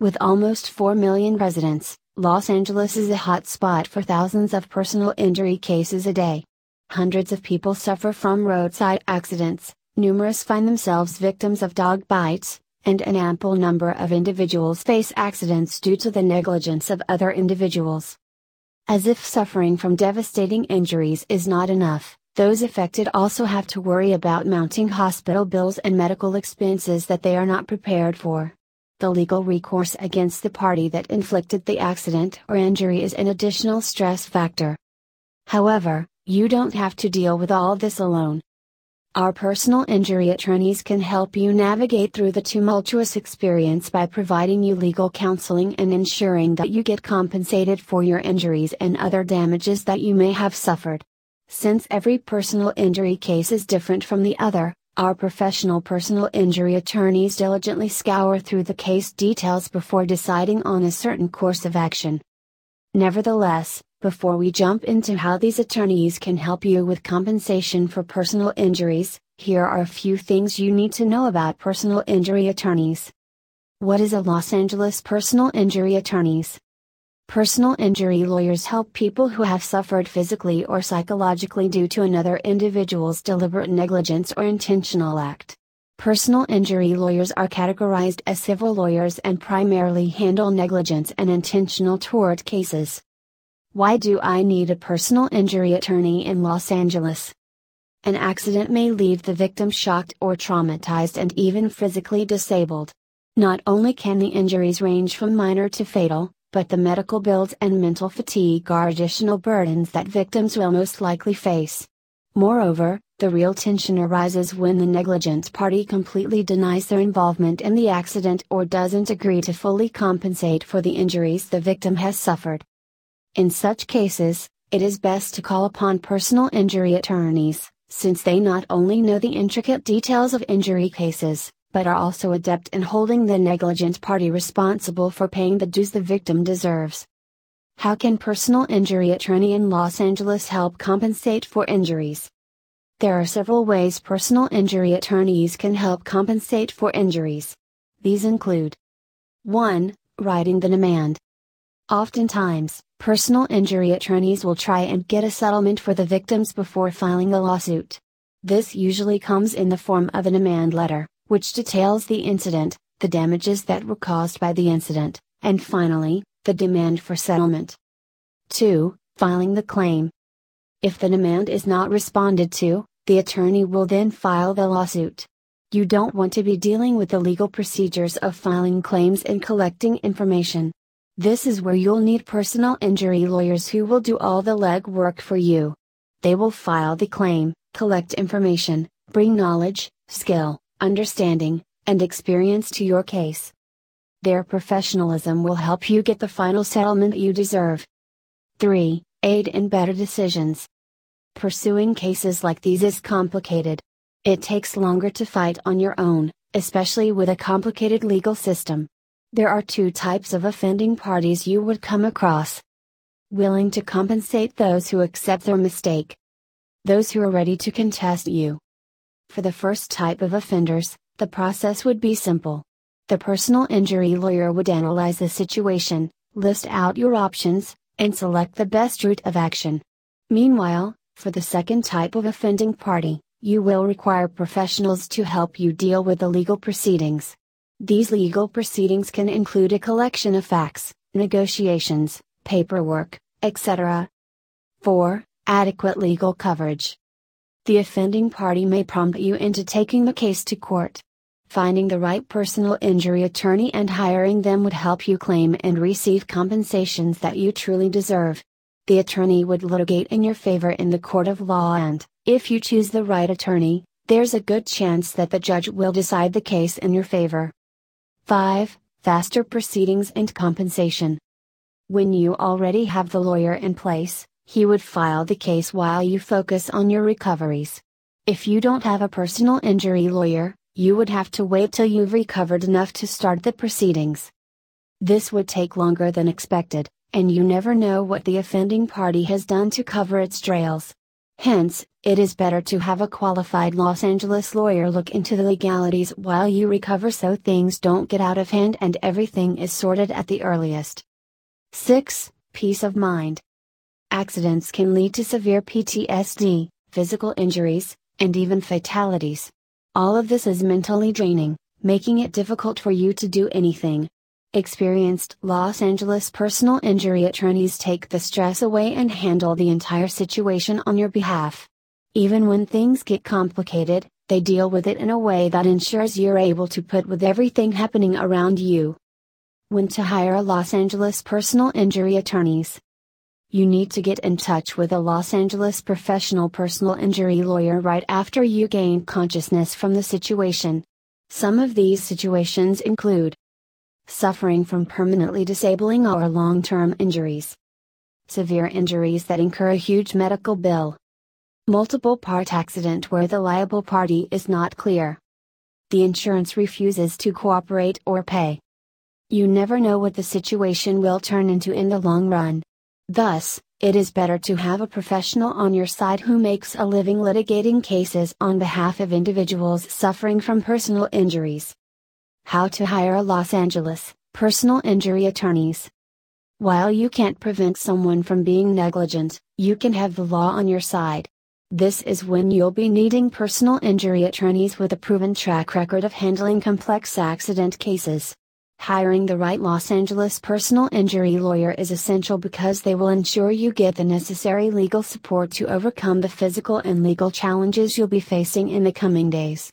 With almost 4 million residents, Los Angeles is a hot spot for thousands of personal injury cases a day. Hundreds of people suffer from roadside accidents, numerous find themselves victims of dog bites, and an ample number of individuals face accidents due to the negligence of other individuals. As if suffering from devastating injuries is not enough, those affected also have to worry about mounting hospital bills and medical expenses that they are not prepared for. The legal recourse against the party that inflicted the accident or injury is an additional stress factor. However, you don't have to deal with all this alone. Our personal injury attorneys can help you navigate through the tumultuous experience by providing you legal counseling and ensuring that you get compensated for your injuries and other damages that you may have suffered. Since every personal injury case is different from the other, our professional personal injury attorneys diligently scour through the case details before deciding on a certain course of action. Nevertheless, before we jump into how these attorneys can help you with compensation for personal injuries, here are a few things you need to know about personal injury attorneys. What is a Los Angeles personal injury attorneys? Personal injury lawyers help people who have suffered physically or psychologically due to another individual's deliberate negligence or intentional act. Personal injury lawyers are categorized as civil lawyers and primarily handle negligence and intentional tort cases. Why do I need a personal injury attorney in Los Angeles? An accident may leave the victim shocked or traumatized and even physically disabled. Not only can the injuries range from minor to fatal, but the medical bills and mental fatigue are additional burdens that victims will most likely face. Moreover, the real tension arises when the negligent party completely denies their involvement in the accident or doesn't agree to fully compensate for the injuries the victim has suffered. In such cases, it is best to call upon personal injury attorneys, since they not only know the intricate details of injury cases, but are also adept in holding the negligent party responsible for paying the dues the victim deserves. How can personal injury attorney in Los Angeles help compensate for injuries? There are several ways personal injury attorneys can help compensate for injuries. These include 1. Writing the demand. Oftentimes, personal injury attorneys will try and get a settlement for the victims before filing a lawsuit. This usually comes in the form of a demand letter, which details the incident, the damages that were caused by the incident, and finally, the demand for settlement. 2. Filing the claim. If the demand is not responded to, the attorney will then file the lawsuit. You don't want to be dealing with the legal procedures of filing claims and collecting information. This is where you'll need personal injury lawyers who will do all the legwork for you. They will file the claim, collect information, bring knowledge, skill, understanding, and experience to your case. Their professionalism will help you get the final settlement you deserve. 3. Aid in better decisions. Pursuing cases like these is complicated. It takes longer to fight on your own, especially with a complicated legal system. There are two types of offending parties you would come across. Willing to compensate those who accept their mistake. Those who are ready to contest you. For the first type of offenders, the process would be simple. The personal injury lawyer would analyze the situation, list out your options, and select the best route of action. Meanwhile, for the second type of offending party, you will require professionals to help you deal with the legal proceedings. These legal proceedings can include a collection of facts, negotiations, paperwork, etc. 4. Adequate legal coverage. The offending party may prompt you into taking the case to court. Finding the right personal injury attorney and hiring them would help you claim and receive compensations that you truly deserve. The attorney would litigate in your favor in the court of law and, if you choose the right attorney, there's a good chance that the judge will decide the case in your favor. 5. Faster proceedings and compensation. When you already have the lawyer in place, he would file the case while you focus on your recoveries. If you don't have a personal injury lawyer, you would have to wait till you've recovered enough to start the proceedings. This would take longer than expected, and you never know what the offending party has done to cover its trails. Hence, it is better to have a qualified Los Angeles lawyer look into the legalities while you recover so things don't get out of hand and everything is sorted at the earliest. 6. Peace of mind. Accidents can lead to severe PTSD, physical injuries, and even fatalities. All of this is mentally draining, making it difficult for you to do anything. Experienced Los Angeles personal injury attorneys take the stress away and handle the entire situation on your behalf. Even when things get complicated, they deal with it in a way that ensures you're able to put with everything happening around you. When to hire Los Angeles personal injury attorneys. You need to get in touch with a Los Angeles professional personal injury lawyer right after you gain consciousness from the situation. Some of these situations include suffering from permanently disabling or long term injuries, severe injuries that incur a huge medical bill, multiple part accident where the liable party is not clear, the insurance refuses to cooperate or pay. You never know what the situation will turn into in the long run. Thus, it is better to have a professional on your side who makes a living litigating cases on behalf of individuals suffering from personal injuries. How to hire a Los Angeles personal injury attorneys. While you can't prevent someone from being negligent, you can have the law on your side. This is when you'll be needing personal injury attorneys with a proven track record of handling complex accident cases. Hiring the right Los Angeles personal injury lawyer is essential because they will ensure you get the necessary legal support to overcome the physical and legal challenges you'll be facing in the coming days.